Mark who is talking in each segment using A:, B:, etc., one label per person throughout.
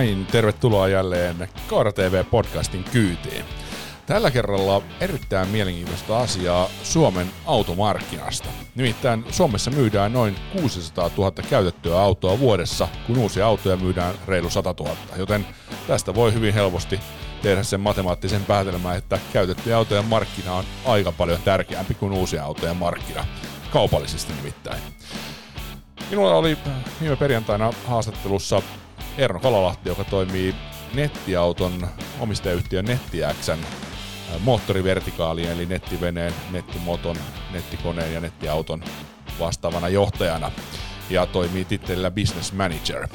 A: näin, tervetuloa jälleen Kaara TV-podcastin kyytiin. Tällä kerralla erittäin mielenkiintoista asiaa Suomen automarkkinasta. Nimittäin Suomessa myydään noin 600 000 käytettyä autoa vuodessa, kun uusia autoja myydään reilu 100 000. Joten tästä voi hyvin helposti tehdä sen matemaattisen päätelmän, että käytettyjä autojen markkina on aika paljon tärkeämpi kuin uusien autojen markkina. Kaupallisesti nimittäin. Minulla oli viime perjantaina haastattelussa Erno Kalalahti, joka toimii nettiauton omistajayhtiön NettiXn moottorivertikaalien eli nettiveneen, nettimoton, nettikoneen ja nettiauton vastaavana johtajana ja toimii tittelillä Business Manager.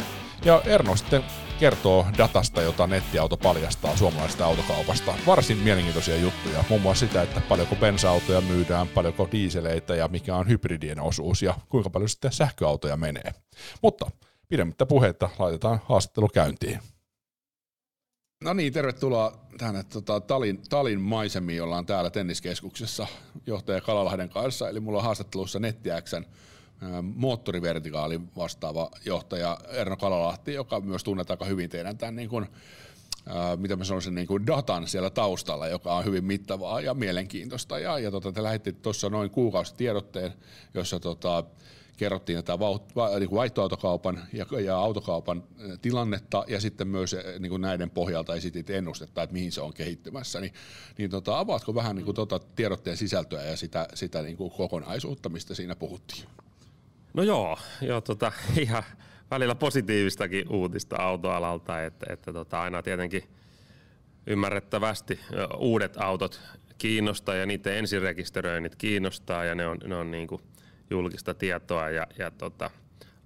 A: Ja Erno sitten kertoo datasta, jota nettiauto paljastaa suomalaisesta autokaupasta. Varsin mielenkiintoisia juttuja, muun muassa sitä, että paljonko bensa-autoja myydään, paljonko diiseleitä ja mikä on hybridien osuus ja kuinka paljon sitten sähköautoja menee. Mutta pidemmittä puheita laitetaan haastattelu käyntiin. No niin, tervetuloa tänne tota, Talin, Talin maisemiin, ollaan täällä tenniskeskuksessa johtaja Kalalahden kanssa. Eli mulla on haastattelussa NettiXn moottorivertikaalin vastaava johtaja Erno Kalalahti, joka myös tunnetaan aika hyvin teidän tämän niin kuin, ää, mitä mä sanoisin, niin kuin datan siellä taustalla, joka on hyvin mittavaa ja mielenkiintoista. Ja, ja tota, te lähditte tuossa noin kuukausi tiedotteen, jossa tota, kerrottiin tätä niin vaihtoautokaupan ja, ja autokaupan tilannetta ja sitten myös niin kuin näiden pohjalta esitit ennustetta, että mihin se on kehittymässä. Niin, niin tota, avaatko vähän niin kuin, tota, tiedotteen sisältöä ja sitä, sitä niin kuin kokonaisuutta, mistä siinä puhuttiin?
B: No joo, joo tota, ihan välillä positiivistakin uutista autoalalta, että, että tota, aina tietenkin ymmärrettävästi uudet autot kiinnostaa ja niiden ensirekisteröinnit kiinnostaa ja ne on, ne on niin kuin julkista tietoa ja, ja tota,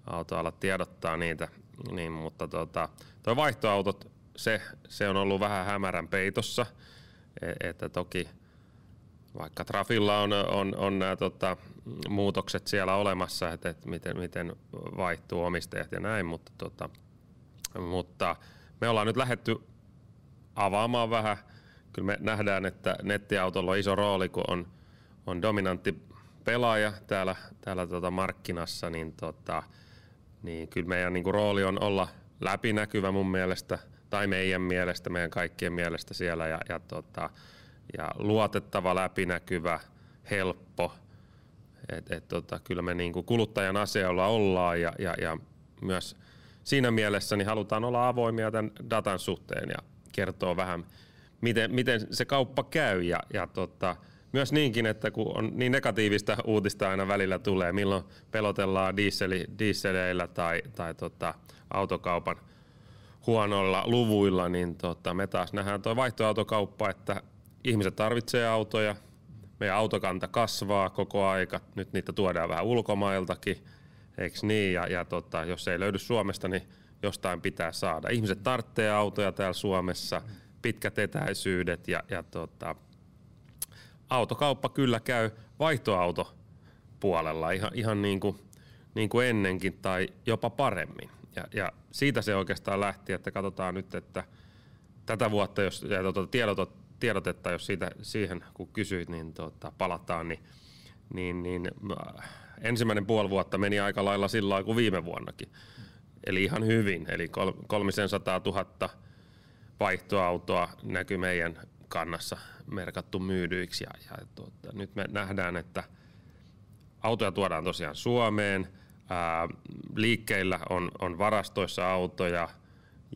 B: autoala tiedottaa niitä, niin, mutta tota, tuo vaihtoautot, se, se on ollut vähän hämärän peitossa, e, että toki vaikka Trafilla on, on, on nämä tota, muutokset siellä olemassa, että, että miten, miten vaihtuu omistajat ja näin, mutta, tota, mutta me ollaan nyt lähetty avaamaan vähän. Kyllä me nähdään, että nettiautolla on iso rooli, kun on, on dominantti pelaaja täällä, täällä tota markkinassa, niin, tota, niin kyllä meidän niin kuin rooli on olla läpinäkyvä mun mielestä, tai meidän mielestä, meidän kaikkien mielestä siellä, ja, ja, tota, ja luotettava, läpinäkyvä, helppo. Et, et, tota, kyllä me niin kuin kuluttajan asioilla ollaan, ja, ja, ja myös siinä mielessä niin halutaan olla avoimia tämän datan suhteen ja kertoa vähän, miten, miten se kauppa käy, ja, ja tota, myös niinkin, että kun on niin negatiivista uutista aina välillä tulee, milloin pelotellaan dieseli, dieseleillä tai, tai tota, autokaupan huonoilla luvuilla, niin tota, me taas nähdään tuo vaihtoautokauppa, että ihmiset tarvitsee autoja, meidän autokanta kasvaa koko aika, nyt niitä tuodaan vähän ulkomailtakin, eikö niin, ja, ja tota, jos ei löydy Suomesta, niin jostain pitää saada. Ihmiset tarvitsee autoja täällä Suomessa, pitkät etäisyydet ja, ja tota, autokauppa kyllä käy vaihtoauto puolella ihan, ihan niin, kuin, niin kuin ennenkin tai jopa paremmin. Ja, ja siitä se oikeastaan lähti, että katsotaan nyt, että tätä vuotta, jos ja tuota, tiedot, tiedotetta, jos siitä, siihen kun kysyit, niin tuota, palataan, niin, niin, niin äh, ensimmäinen puoli vuotta meni aika lailla sillä kuin viime vuonnakin. Eli ihan hyvin, eli 300 000 vaihtoautoa näkyy meidän kannassa merkattu myydyiksi. Ja, ja tuota, nyt me nähdään, että autoja tuodaan tosiaan Suomeen, ää, liikkeillä on, on varastoissa autoja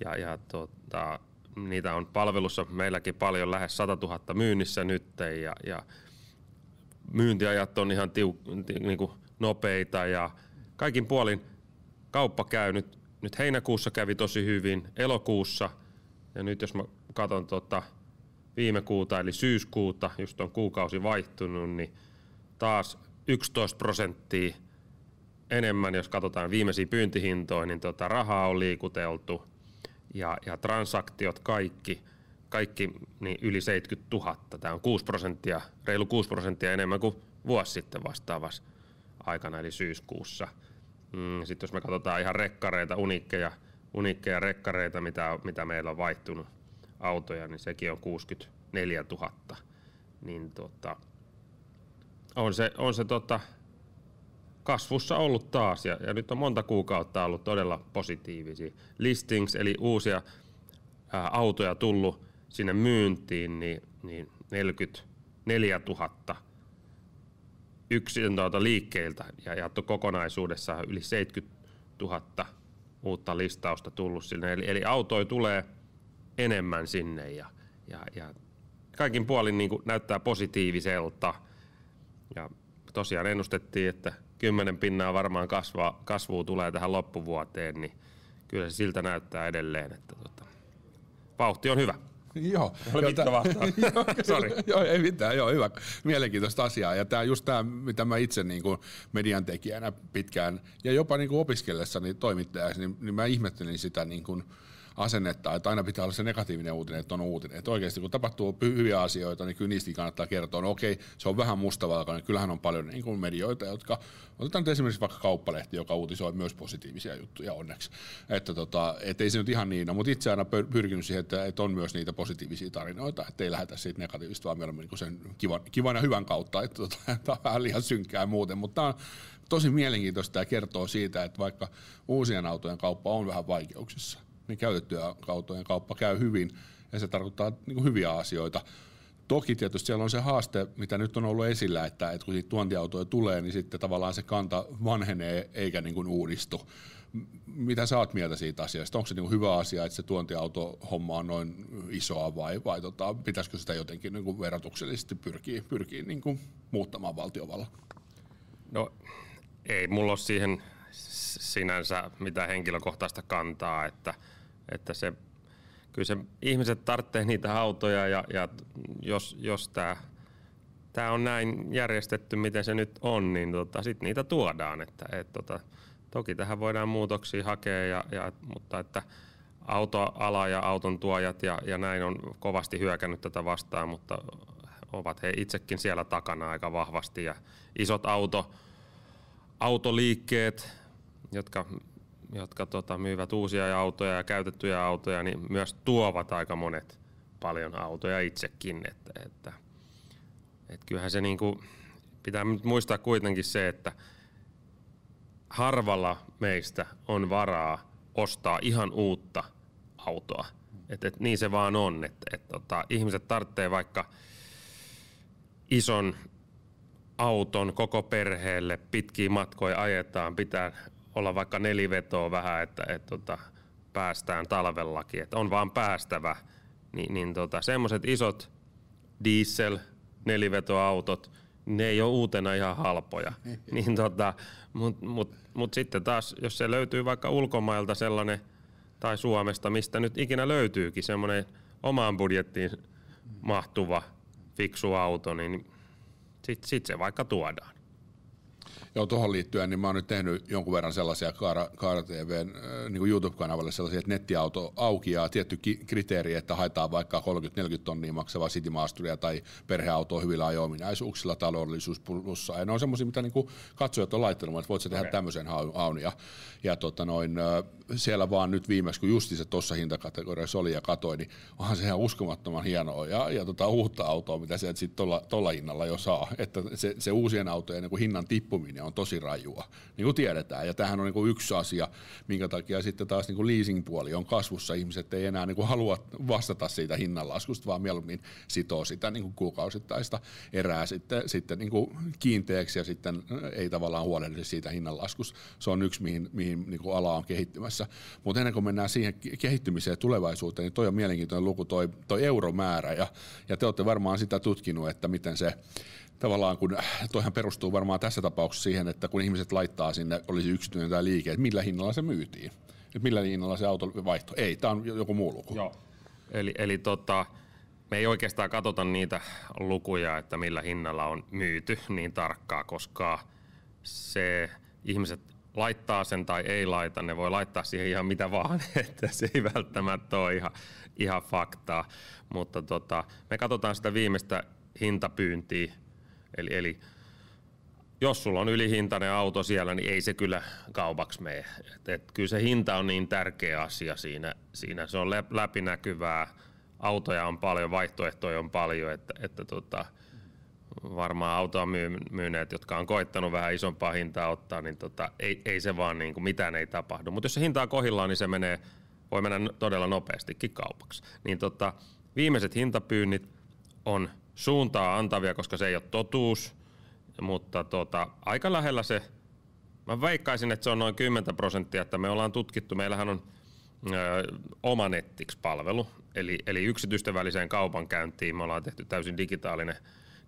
B: ja, ja tuota, niitä on palvelussa meilläkin paljon, lähes 100 000 myynnissä nyt. Ja, ja myyntiajat on ihan tiu, niin kuin nopeita ja kaikin puolin kauppa käy nyt, nyt heinäkuussa kävi tosi hyvin, elokuussa. Ja nyt jos mä katson tota, viime kuuta eli syyskuuta, just on kuukausi vaihtunut, niin taas 11 prosenttia enemmän, jos katsotaan viimeisiä pyyntihintoja, niin tota rahaa on liikuteltu ja, ja transaktiot kaikki, kaikki niin yli 70 000. Tämä on 6 prosenttia, reilu 6 prosenttia enemmän kuin vuosi sitten vastaavassa aikana, eli syyskuussa. Mm, sitten jos me katsotaan ihan rekkareita, unikkeja, unikkeja rekkareita, mitä, mitä meillä on vaihtunut autoja, niin sekin on 64 000. Niin tota, on se, on se tota, kasvussa ollut taas ja, ja nyt on monta kuukautta ollut todella positiivisia. Listings eli uusia ää, autoja tullut sinne myyntiin, niin, niin 44 000 yksin tuota liikkeiltä ja jaettu kokonaisuudessaan yli 70 000 uutta listausta tullut sinne. Eli, eli autoja tulee enemmän sinne ja, ja, ja kaikin puolin niin näyttää positiiviselta. Ja tosiaan ennustettiin, että 10 pinnaa varmaan kasvaa, kasvua tulee tähän loppuvuoteen, niin kyllä se siltä näyttää edelleen, että tota, vauhti on hyvä.
A: Joo.
B: Oli vittu
A: Sorry. joo, ei mitään, joo, hyvä. Mielenkiintoista asiaa. Ja tämä just tämä, mitä mä itse niin kuin median tekijänä pitkään, ja jopa niin kuin opiskellessani toimittajaksi, niin, niin mä ihmettelin sitä niin kuin, asennetta, että aina pitää olla se negatiivinen uutinen, että on uutinen. Että oikeasti kun tapahtuu hyviä asioita, niin kyllä niistäkin kannattaa kertoa. No okei, se on vähän mustavalkoinen. Kyllähän on paljon niin kuin medioita, jotka, otetaan nyt esimerkiksi vaikka Kauppalehti, joka uutisoi myös positiivisia juttuja onneksi. Että tota, et ei se nyt ihan niin ole, mutta itse aina pyrkinyt siihen, että, että on myös niitä positiivisia tarinoita, että ei lähdetä siitä negatiivista, vaan mieluummin niin sen kivan, kivan ja hyvän kautta, että tota, tämä on vähän liian synkkää muuten, mutta tämä on tosi mielenkiintoista ja kertoo siitä, että vaikka uusien autojen kauppa on vähän vaikeuksissa, niin käytettyjä autojen kauppa käy hyvin ja se tarkoittaa niin kuin hyviä asioita. Toki tietysti siellä on se haaste, mitä nyt on ollut esillä, että, että kun tuontiautoja tulee, niin sitten tavallaan se kanta vanhenee eikä niin kuin uudistu. Mitä sä oot mieltä siitä asiasta? Onko se niin kuin hyvä asia, että se tuontiauto-homma on noin isoa vai, vai tota, pitäisikö sitä jotenkin niin kuin verotuksellisesti pyrkiä, pyrkiä niin kuin muuttamaan valtiovalla?
B: No ei mulla ole siihen sinänsä mitä henkilökohtaista kantaa, että, että se, kyllä se ihmiset tarvitsee niitä autoja ja, ja jos, jos tämä tämä on näin järjestetty, miten se nyt on, niin tota, sitten niitä tuodaan. Että, et, tota, toki tähän voidaan muutoksia hakea, ja, ja, mutta että autoala ja auton tuojat ja, ja näin on kovasti hyökännyt tätä vastaan, mutta ovat he itsekin siellä takana aika vahvasti. Ja isot auto, autoliikkeet, jotka, jotka tota, myyvät uusia autoja ja käytettyjä autoja, niin myös tuovat aika monet paljon autoja itsekin. Että, että, että kyllähän se niinku, pitää nyt muistaa kuitenkin se, että harvalla meistä on varaa ostaa ihan uutta autoa. Et, et niin se vaan on, että et, tota, ihmiset tarvitsee vaikka ison auton koko perheelle, pitkiä matkoja ajetaan, pitää olla vaikka nelivetoa vähän, että, että tota, päästään talvellakin, että on vaan päästävä, niin, niin tota, semmoiset isot diesel nelivetoautot, ne ei ole uutena ihan halpoja. niin tota, Mutta mut, mut sitten taas, jos se löytyy vaikka ulkomailta sellainen, tai Suomesta, mistä nyt ikinä löytyykin semmoinen omaan budjettiin mahtuva fiksu auto, niin sitten sit se vaikka tuodaan.
A: Joo, tuohon liittyen, niin mä oon nyt tehnyt jonkun verran sellaisia Kaara, Kaara TVn äh, niin YouTube-kanavalle sellaisia, että nettiauto auki ja tietty kriteeri, että haetaan vaikka 30-40 tonnia maksavaa City Masteria tai perheautoa hyvillä ajo-ominaisuuksilla, taloudellisuus plussa. Ja ne on semmoisia, mitä niin katsojat on laittanut, että voit sä tehdä okay. tämmöisen haun. Ja, ja tota noin, siellä vaan nyt viimeksi, kun justi se tuossa hintakategoriassa oli ja katoi, niin onhan se ihan uskomattoman hienoa ja, ja tota, uutta autoa, mitä sieltä sitten tuolla hinnalla jo saa. Että se, se uusien autojen niin hinnan tippuminen on tosi rajua, niin kuin tiedetään. Ja tämähän on niin kuin yksi asia, minkä takia sitten taas niin kuin leasing-puoli on kasvussa. Ihmiset ei enää niin kuin halua vastata siitä hinnanlaskusta, vaan mieluummin sitoo sitä niin kuin kuukausittaista erää sitten, sitten niin kuin kiinteäksi ja sitten ei tavallaan huolehdi siitä hinnanlaskusta. Se on yksi, mihin, mihin niin kuin ala on kehittymässä. Mutta ennen kuin mennään siihen kehittymiseen ja tulevaisuuteen, niin toi on mielenkiintoinen luku, toi, toi euromäärä. Ja, ja te olette varmaan sitä tutkinut, että miten se tavallaan, kun toihan perustuu varmaan tässä tapauksessa siihen, että kun ihmiset laittaa sinne, olisi yksityinen tai liike, että millä hinnalla se myytiin. Että millä hinnalla se auto vaihto. Ei, tämä on joku muu luku.
B: Joo. Eli, eli tota, me ei oikeastaan katsota niitä lukuja, että millä hinnalla on myyty niin tarkkaa, koska se ihmiset laittaa sen tai ei laita, ne voi laittaa siihen ihan mitä vaan, että se ei välttämättä ole ihan, ihan faktaa. Mutta tota, me katsotaan sitä viimeistä hintapyyntiä, eli, eli jos sulla on ylihintainen auto siellä, niin ei se kyllä kaupaksi mene. Et, et, kyllä se hinta on niin tärkeä asia siinä. siinä. Se on läpinäkyvää, autoja on paljon, vaihtoehtoja on paljon, että, että tota, varmaan autoa myy, myyneet, jotka on koittanut vähän isompaa hintaa ottaa, niin tota, ei, ei se vaan niin kuin mitään ei tapahdu. Mutta jos se hinta on kohillaan, niin se menee, voi mennä todella nopeastikin kaupaksi. Niin tota, viimeiset hintapyynnit on suuntaa antavia, koska se ei ole totuus, mutta tota, aika lähellä se, mä veikkaisin, että se on noin 10 prosenttia, että me ollaan tutkittu, meillähän on ö, oma Nettix-palvelu, eli, eli yksityisten väliseen kaupankäyntiin. Me ollaan tehty täysin digitaalinen,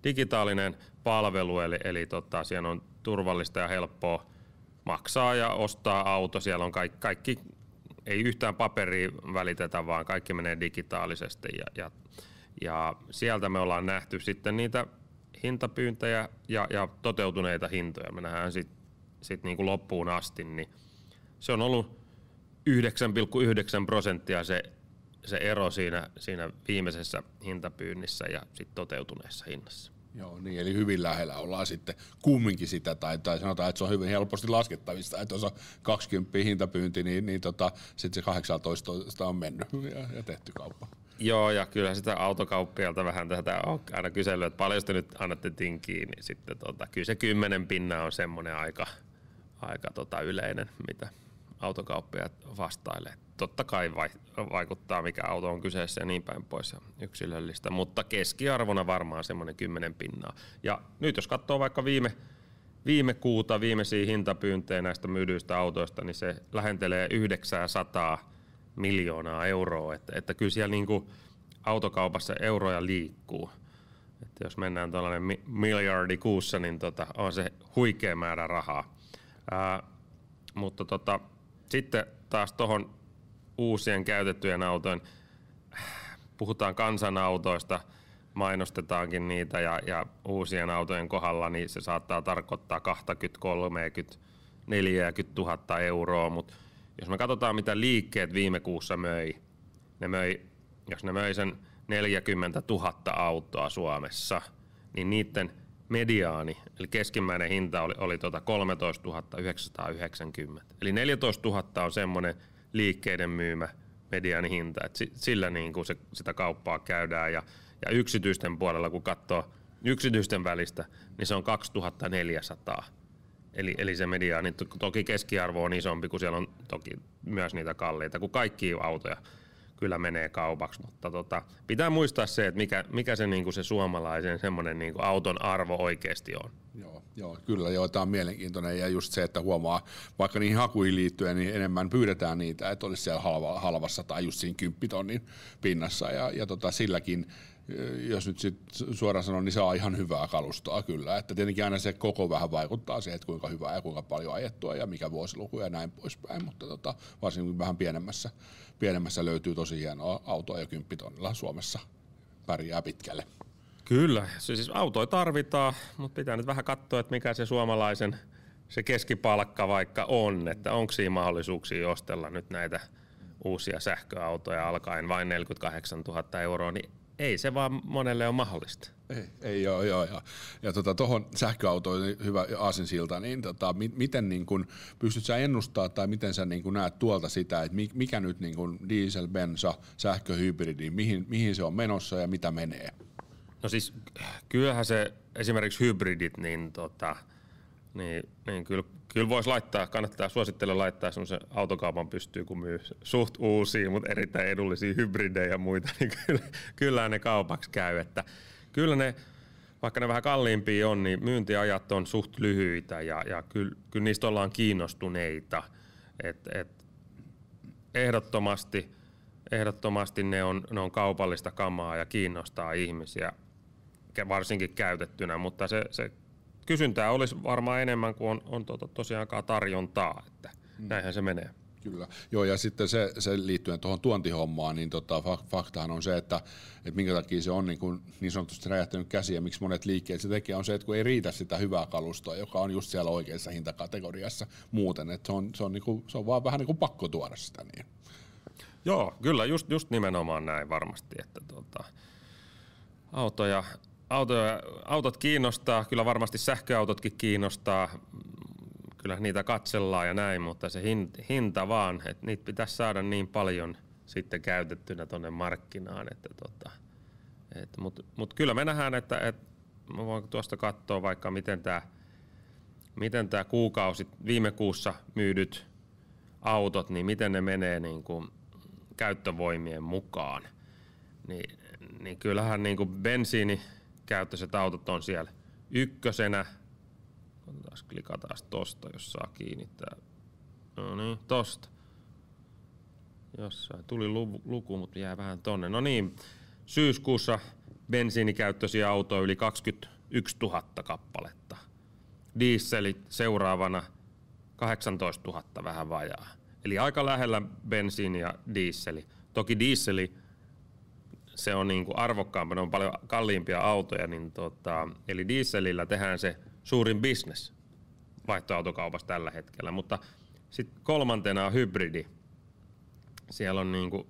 B: digitaalinen palvelu, eli, eli tota, siellä on turvallista ja helppoa maksaa ja ostaa auto, siellä on kaikki, kaikki ei yhtään paperia välitetä, vaan kaikki menee digitaalisesti ja, ja ja sieltä me ollaan nähty sitten niitä hintapyyntejä ja, ja toteutuneita hintoja. Me nähdään sitten sit niinku loppuun asti, niin se on ollut 9,9 prosenttia se, se ero siinä, siinä viimeisessä hintapyynnissä ja sitten toteutuneessa hinnassa.
A: Joo, niin, eli hyvin lähellä ollaan sitten kumminkin sitä, tai, tai sanotaan, että se on hyvin helposti laskettavissa, että jos on 20 hintapyynti, niin, niin tota, sitten se 18 on mennyt ja, ja tehty kauppa.
B: Joo, ja kyllä sitä autokauppialta vähän tätä on aina kysellyt, että paljon te nyt annatte tinkiin, niin sitten tota, kyllä se kymmenen pinna on semmoinen aika, aika tota yleinen, mitä autokauppiat vastailee. Totta kai vai, vaikuttaa, mikä auto on kyseessä ja niin päin pois ja yksilöllistä, mutta keskiarvona varmaan semmoinen kymmenen pinnaa. Ja nyt jos katsoo vaikka viime, viime kuuta, viimeisiä hintapyyntejä näistä myydyistä autoista, niin se lähentelee 900 miljoonaa euroa, että, että kyllä siellä niin kuin autokaupassa euroja liikkuu. Että jos mennään tuollainen miljardi kuussa, niin tota, on se huikea määrä rahaa. Ää, mutta tota, sitten taas tuohon uusien käytettyjen autojen, puhutaan kansanautoista, mainostetaankin niitä ja, ja uusien autojen kohdalla, niin se saattaa tarkoittaa 20, 30, 40 000 euroa, mutta jos me katsotaan, mitä liikkeet viime kuussa möi, ne möi, jos ne möi sen 40 000 autoa Suomessa, niin niiden mediaani, eli keskimmäinen hinta oli, oli tuota 13 990. Eli 14 000 on semmoinen liikkeiden myymä mediaani hinta, että sillä niin kuin se, sitä kauppaa käydään. Ja, ja yksityisten puolella, kun katsoo yksityisten välistä, niin se on 2400 Eli, eli se media, niin toki keskiarvo on isompi, kun siellä on toki myös niitä kalliita, kun kaikki autoja kyllä menee kaupaksi, mutta tota, pitää muistaa se, että mikä, mikä se, niinku se suomalaisen semmoinen niinku auton arvo oikeasti on.
A: Joo, joo, kyllä joo, tämä on mielenkiintoinen ja just se, että huomaa vaikka niihin hakuihin liittyen, niin enemmän pyydetään niitä, että olisi siellä halva, halvassa tai just siinä kymppitonnin pinnassa ja, ja tota, silläkin jos nyt sit suoraan sanon, niin se on ihan hyvää kalustoa kyllä. Että tietenkin aina se koko vähän vaikuttaa siihen, että kuinka hyvää ja kuinka paljon ajettua ja mikä vuosiluku ja näin poispäin. Mutta tota, varsinkin vähän pienemmässä, pienemmässä löytyy tosi hienoa autoa ja kymppitonnilla Suomessa pärjää pitkälle.
B: Kyllä, siis autoja tarvitaan, mutta pitää nyt vähän katsoa, että mikä se suomalaisen se keskipalkka vaikka on, että onko siinä mahdollisuuksia ostella nyt näitä uusia sähköautoja alkaen vain 48 000 euroa, niin ei se vaan monelle ole mahdollista.
A: Ei, ei joo, joo. Ja, ja tuota, tuohon sähköautoon hyvä aasinsilta, niin tota, mi, miten niin kun, pystyt sä ennustaa tai miten sä niin kun näet tuolta sitä, että mikä nyt niin kun diesel, bensa, sähköhybridi, mihin, mihin se on menossa ja mitä menee?
B: No siis kyllähän se esimerkiksi hybridit, niin, tota, niin, niin kyllä Kyllä voisi laittaa, kannattaa suosittella laittaa semmoisen autokaupan pystyy, kun myy suht uusia, mutta erittäin edullisia hybridejä ja muita, niin kyllä, kyllä ne kaupaksi käy. Että kyllä ne, vaikka ne vähän kalliimpia on, niin myyntiajat on suht lyhyitä ja, ja kyllä, kyllä niistä ollaan kiinnostuneita. Et, et ehdottomasti, ehdottomasti ne on, ne on kaupallista kamaa ja kiinnostaa ihmisiä, varsinkin käytettynä, mutta se, se kysyntää olisi varmaan enemmän kuin on, on tuota, tosiaankaan tarjontaa, että mm. näinhän se menee.
A: Kyllä. Joo, ja sitten se, se liittyen tuohon tuontihommaan, niin tota, faktahan on se, että, että minkä takia se on niin, kuin, niin sanotusti räjähtänyt käsiä, miksi monet liikkeet se tekee, on se, että kun ei riitä sitä hyvää kalustoa, joka on just siellä oikeassa hintakategoriassa muuten, että se on, se on, niin kuin, se on vaan vähän niin kuin pakko tuoda sitä niin.
B: Joo, kyllä, just, just nimenomaan näin varmasti, että tuota, autoja, autoja, autot kiinnostaa, kyllä varmasti sähköautotkin kiinnostaa, kyllä niitä katsellaan ja näin, mutta se hinta vaan, että niitä pitäisi saada niin paljon sitten käytettynä tuonne markkinaan, että tota, et, mutta mut kyllä me nähdään, että et mä voin tuosta katsoa vaikka miten tämä miten tää kuukausi, viime kuussa myydyt autot, niin miten ne menee niin kuin käyttövoimien mukaan. Niin, niin kyllähän niin kuin bensiinikäyttöiset autot on siellä ykkösenä. Taas klikataan tosta, jos saa kiinnittää. No niin, tosta. Jossain tuli luku, mutta jää vähän tonne. No niin, syyskuussa bensiinikäyttöisiä autoja yli 21 000 kappaletta. Dieselit seuraavana 18 000 vähän vajaa. Eli aika lähellä bensiini ja dieseli. Toki dieseli se on niin kuin arvokkaampaa, ne on paljon kalliimpia autoja, niin tota, eli dieselillä tehdään se suurin business vaihtoautokaupassa tällä hetkellä, mutta sitten kolmantena on hybridi. Siellä on niin kuin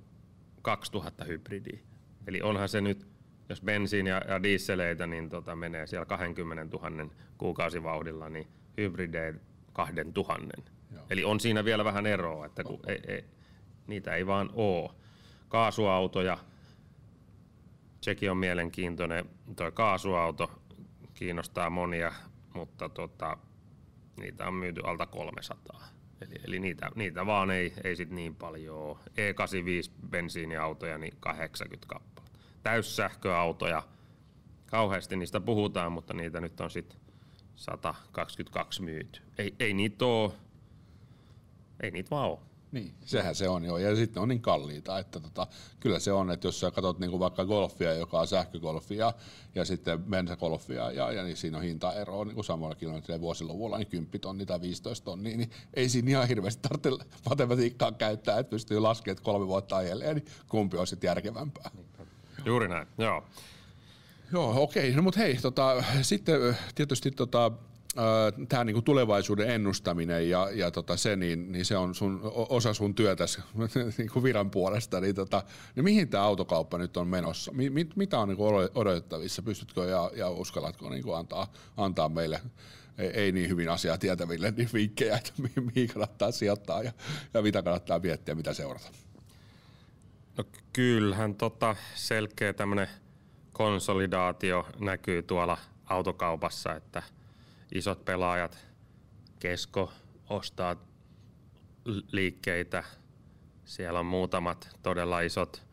B: 2000 hybridiä. Eli onhan se nyt, jos bensiini ja, ja dieseleitä niin tota menee siellä 20 000 kuukausivauhdilla, niin hybridejä 2000. Joo. Eli on siinä vielä vähän eroa, että kun ei, ei, niitä ei vaan ole. Kaasuautoja, sekin on mielenkiintoinen. Tuo kaasuauto kiinnostaa monia, mutta tota, niitä on myyty alta 300. Eli, eli niitä, niitä vaan ei, ei sit niin paljon ole. E85 bensiiniautoja, niin 80 kappaletta. Täyssähköautoja, kauheasti niistä puhutaan, mutta niitä nyt on sitten 122 myyty. Ei, ei niitä ole, ei niitä vaan ole.
A: Niin, sehän se on joo. Ja sitten on niin kalliita, että tota, kyllä se on, että jos sä katsot niinku vaikka golfia, joka on sähkögolfia ja sitten bensagolfia ja, ja niin siinä on hintaero niin kuin samalla kilometrillä vuosiluvulla, niin 10 tonni tai 15 tonnia, niin ei siinä ihan hirveästi tarvitse matematiikkaa käyttää, että pystyy laskemaan, että kolme vuotta ajelleen, niin kumpi on sitten järkevämpää.
B: Juuri näin, joo.
A: Joo, okei. No mutta hei, tota, sitten tietysti tota, tämä niinku tulevaisuuden ennustaminen ja, ja tota se, niin, niin, se on sun, osa sun työtäsi niinku viran puolesta. Niin, tota, niin mihin tämä autokauppa nyt on menossa? Mi, mit, mitä on niinku odotettavissa? Pystytkö ja, ja uskallatko niinku antaa, antaa meille ei, ei niin hyvin asiaa tietäville niin vinkkejä, että mihin kannattaa sijoittaa ja, ja mitä kannattaa miettiä, mitä seurata?
B: No kyllähän tota selkeä tämmöinen konsolidaatio näkyy tuolla autokaupassa, että – isot pelaajat, Kesko ostaa liikkeitä. Siellä on muutamat todella isot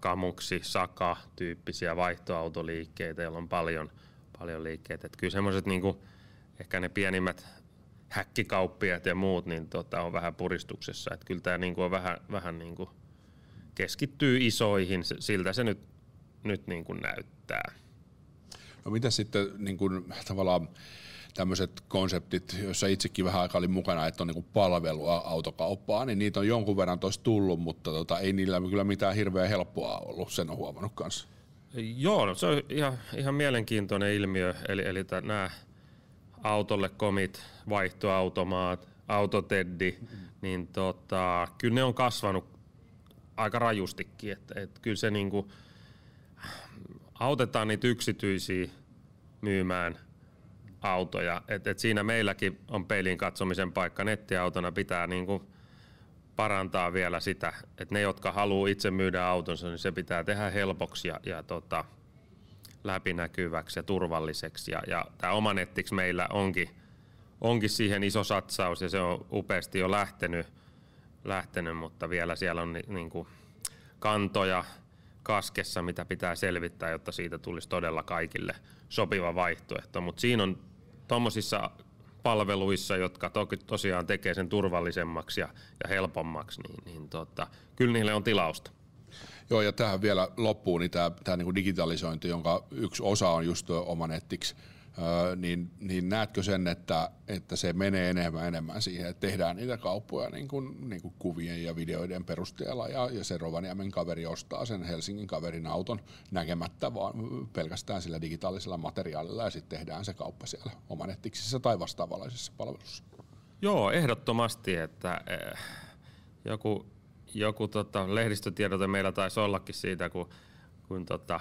B: kamuksi, saka tyyppisiä vaihtoautoliikkeitä, joilla on paljon, paljon liikkeitä. Et kyllä semmoiset niinku, ehkä ne pienimmät häkkikauppiat ja muut niin tota, on vähän puristuksessa. Et kyllä tämä niinku on vähän, vähän niinku keskittyy isoihin, siltä se nyt, nyt niinku näyttää.
A: No mitä sitten niin kuin, tavallaan tämmöiset konseptit, joissa itsekin vähän aikaa olin mukana, että on niin palvelua autokauppaa, niin niitä on jonkun verran tuossa tullut, mutta tota, ei niillä kyllä mitään hirveän helppoa ollut, sen on huomannut kanssa.
B: Joo, no se on ihan, ihan mielenkiintoinen ilmiö, eli, eli nämä autolle komit, vaihtoautomaat, autoteddi, mm-hmm. niin tota, kyllä ne on kasvanut aika rajustikin, että, että kyllä se niinku, autetaan niitä yksityisiä myymään autoja. Et, et siinä meilläkin on peilin katsomisen paikka. Nettiautona pitää niinku parantaa vielä sitä, että ne, jotka haluaa itse myydä autonsa, niin se pitää tehdä helpoksi ja, ja tota, läpinäkyväksi ja turvalliseksi. Ja, ja tämä oma nettiksi meillä onkin, onkin siihen iso satsaus ja se on upeasti jo lähtenyt, lähtenyt mutta vielä siellä on ni, niin kuin kantoja kaskessa, mitä pitää selvittää, jotta siitä tulisi todella kaikille sopiva vaihtoehto. Mutta siinä on tuommoisissa palveluissa, jotka to, tosiaan tekee sen turvallisemmaksi ja, ja helpommaksi, niin, niin tota, kyllä niille on tilausta.
A: Joo, ja tähän vielä loppuun, niin tämä, tämä niin digitalisointi, jonka yksi osa on just oma niin, niin näetkö sen, että, että se menee enemmän enemmän siihen, että tehdään niitä kauppoja niin kuin, niin kuin kuvien ja videoiden perusteella ja, ja se Rovaniemen kaveri ostaa sen Helsingin kaverin auton näkemättä vaan pelkästään sillä digitaalisella materiaalilla ja sitten tehdään se kauppa siellä omanettiksissä tai vastaavanlaisessa palvelussa.
B: Joo, ehdottomasti, että eh, joku, joku tota, lehdistötiedote meillä taisi ollakin siitä, kun, kun tota,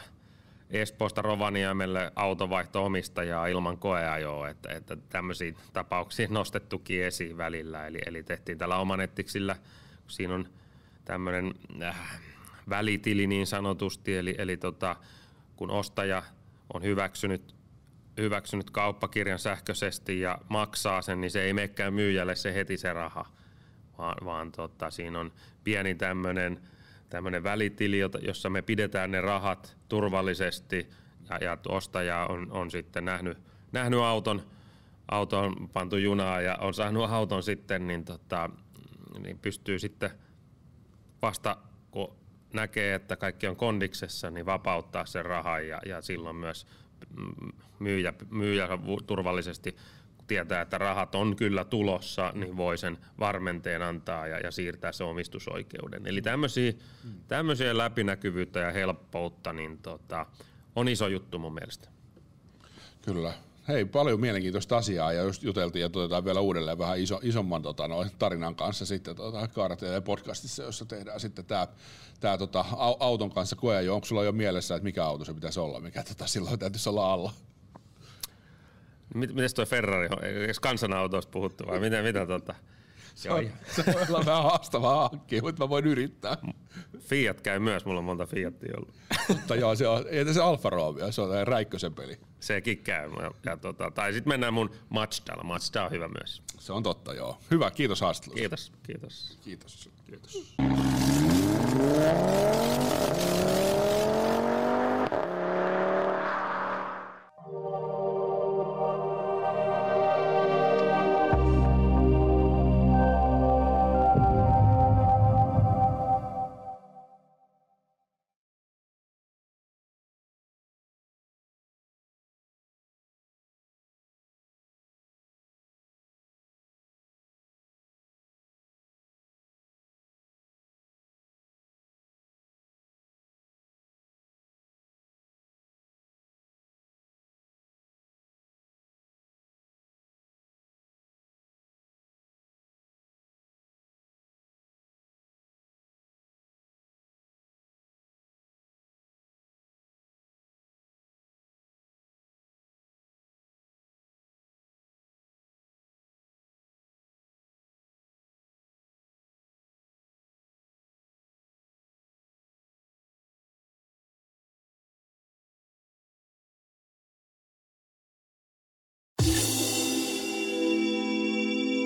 B: Espoosta Rovaniemelle autovaihto-omistajaa ilman koeajoa, että, että tämmöisiä tapauksia nostettukin esiin välillä. Eli, eli tehtiin tällä omanettiksillä, kun siinä on tämmöinen äh, välitili niin sanotusti, eli, eli tota, kun ostaja on hyväksynyt hyväksynyt kauppakirjan sähköisesti ja maksaa sen, niin se ei menekään myyjälle se heti se raha, vaan, vaan tota, siinä on pieni tämmöinen tämmöinen välitili, jossa me pidetään ne rahat turvallisesti ja, ja ostaja on, on sitten nähnyt, nähnyt auton, auton pantu junaa ja on saanut auton sitten, niin, tota, niin pystyy sitten vasta kun näkee, että kaikki on kondiksessa, niin vapauttaa sen rahan ja, ja silloin myös myyjä, myyjä turvallisesti tietää, että rahat on kyllä tulossa, niin voi sen varmenteen antaa ja, ja siirtää se omistusoikeuden. Eli tämmöisiä, tämmöisiä läpinäkyvyyttä ja helppoutta niin tota, on iso juttu mun mielestä.
A: Kyllä. Hei, paljon mielenkiintoista asiaa ja just juteltiin ja tuotetaan vielä uudelleen vähän iso, isomman tota, no, tarinan kanssa sitten tota, Kaara podcastissa, jossa tehdään sitten tämä tää, tota, auton kanssa koe. Jo, onko sulla jo mielessä, että mikä auto se pitäisi olla, mikä tota, silloin täytyisi olla alla?
B: Miten toi Ferrari on? Eikö kansanautoista puhuttu vai mitä, mitä tota?
A: Se, on, se voi olla vähän haastavaa hankkia, mutta mä voin yrittää.
B: Fiat käy myös, mulla on monta Fiatia ollut.
A: Mutta joo, se on, ei se Alfa Romeo, se on Räikkösen peli.
B: Sekin käy. Ja, ja tota, tai sitten mennään mun Mazdalla. Mazda on hyvä myös.
A: Se on totta, joo. Hyvä, kiitos haastattelusta.
B: Kiitos, kiitos.
A: Kiitos. Kiitos.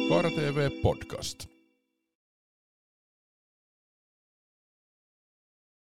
A: Kaara TV Podcast.